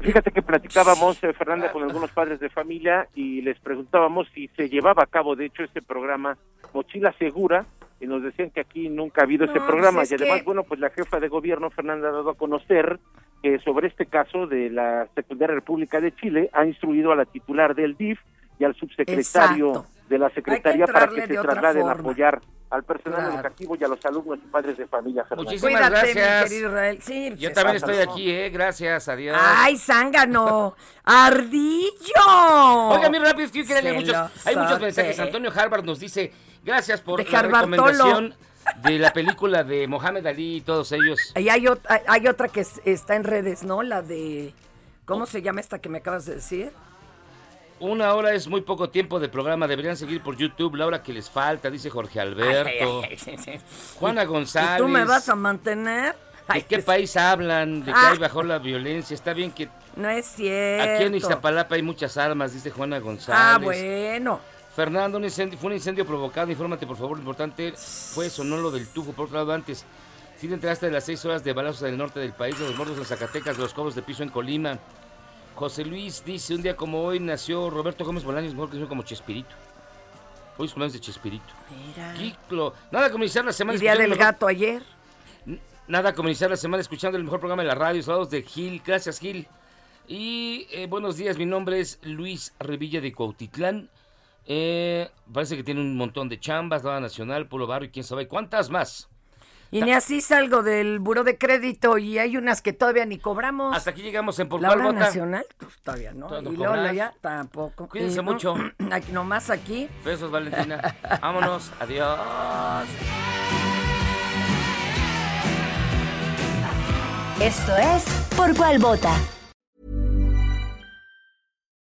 Fíjate que platicábamos, eh, Fernanda, con algunos padres de familia y les preguntábamos si se llevaba a cabo, de hecho, este programa Mochila Segura, y nos decían que aquí nunca ha habido ese programa. pues y además, que- bueno, pues la jefa de gobierno, Fernanda, ha dado a conocer que sobre este caso de la Secundaria República de Chile ha instruido a la titular del DIF y al subsecretario Exacto. de la Secretaría para que se trasladen a apoyar al personal Claro. educativo y a los alumnos y padres de familia. Fernando. Muchísimas Cuídate, mi gracias. querido Israel. Sí, Yo se también estoy aquí, ¿eh? Gracias, adiós. ¡Ay, zángano! ¡Ardillo! Oiga, mi rápido, es que yo quería leer muchos, hay muchos mensajes. Antonio Harvard nos dice, gracias por De la recomendación de la película de Mohamed Ali y todos ellos. Y hay, hay- hay otra que es- está en redes, ¿no? La de... ¿Cómo se llama esta que me acabas de decir? Una hora es muy poco tiempo de programa, deberían seguir por YouTube, la hora que les falta, dice Jorge Alberto. Ay, ay, ay, sí, sí. Juana ¿Y González. tú me vas a mantener? ¿De Ay, qué país hablan? ¿De que Ah. hay bajo la violencia? Está bien que No es cierto. aquí en Iztapalapa hay muchas armas, dice Juana González. Ah, bueno. Fernando, un incendio, fue un incendio provocado, infórmate por favor, lo importante fue eso, no lo del tufo. Por otro lado, antes, si te enteraste de las seis horas de balazos del norte del país, de los muertos en Zacatecas, de los cobros de piso en Colima. José Luis dice, un día como hoy nació Roberto Gómez Bolaños, mejor conocido como Chespirito. Hoy es cumpleaños de Chespirito. Mira. Kiklo. Nada como iniciar la semana Y día del mejor- gato ayer. Nada como iniciar la semana escuchando el mejor programa de la radio. Saludos de Gil. Gracias, Gil. Y eh, buenos días, mi nombre es Luis Revilla de Cuautitlán. Eh, parece que tiene un montón de chambas, Nada Nacional, Pueblo Barrio y quién sabe cuántas más. Y ni así salgo del buro de crédito y hay unas que todavía ni cobramos. Hasta aquí llegamos en Por la Cuál hora Vota. nacional, pues todavía no. Todavía no y luego la cobras. ya tampoco. Cuídense no- mucho. Aquí, nomás aquí. Besos, Valentina. Vámonos. Adiós. Esto es Por Cuál Vota.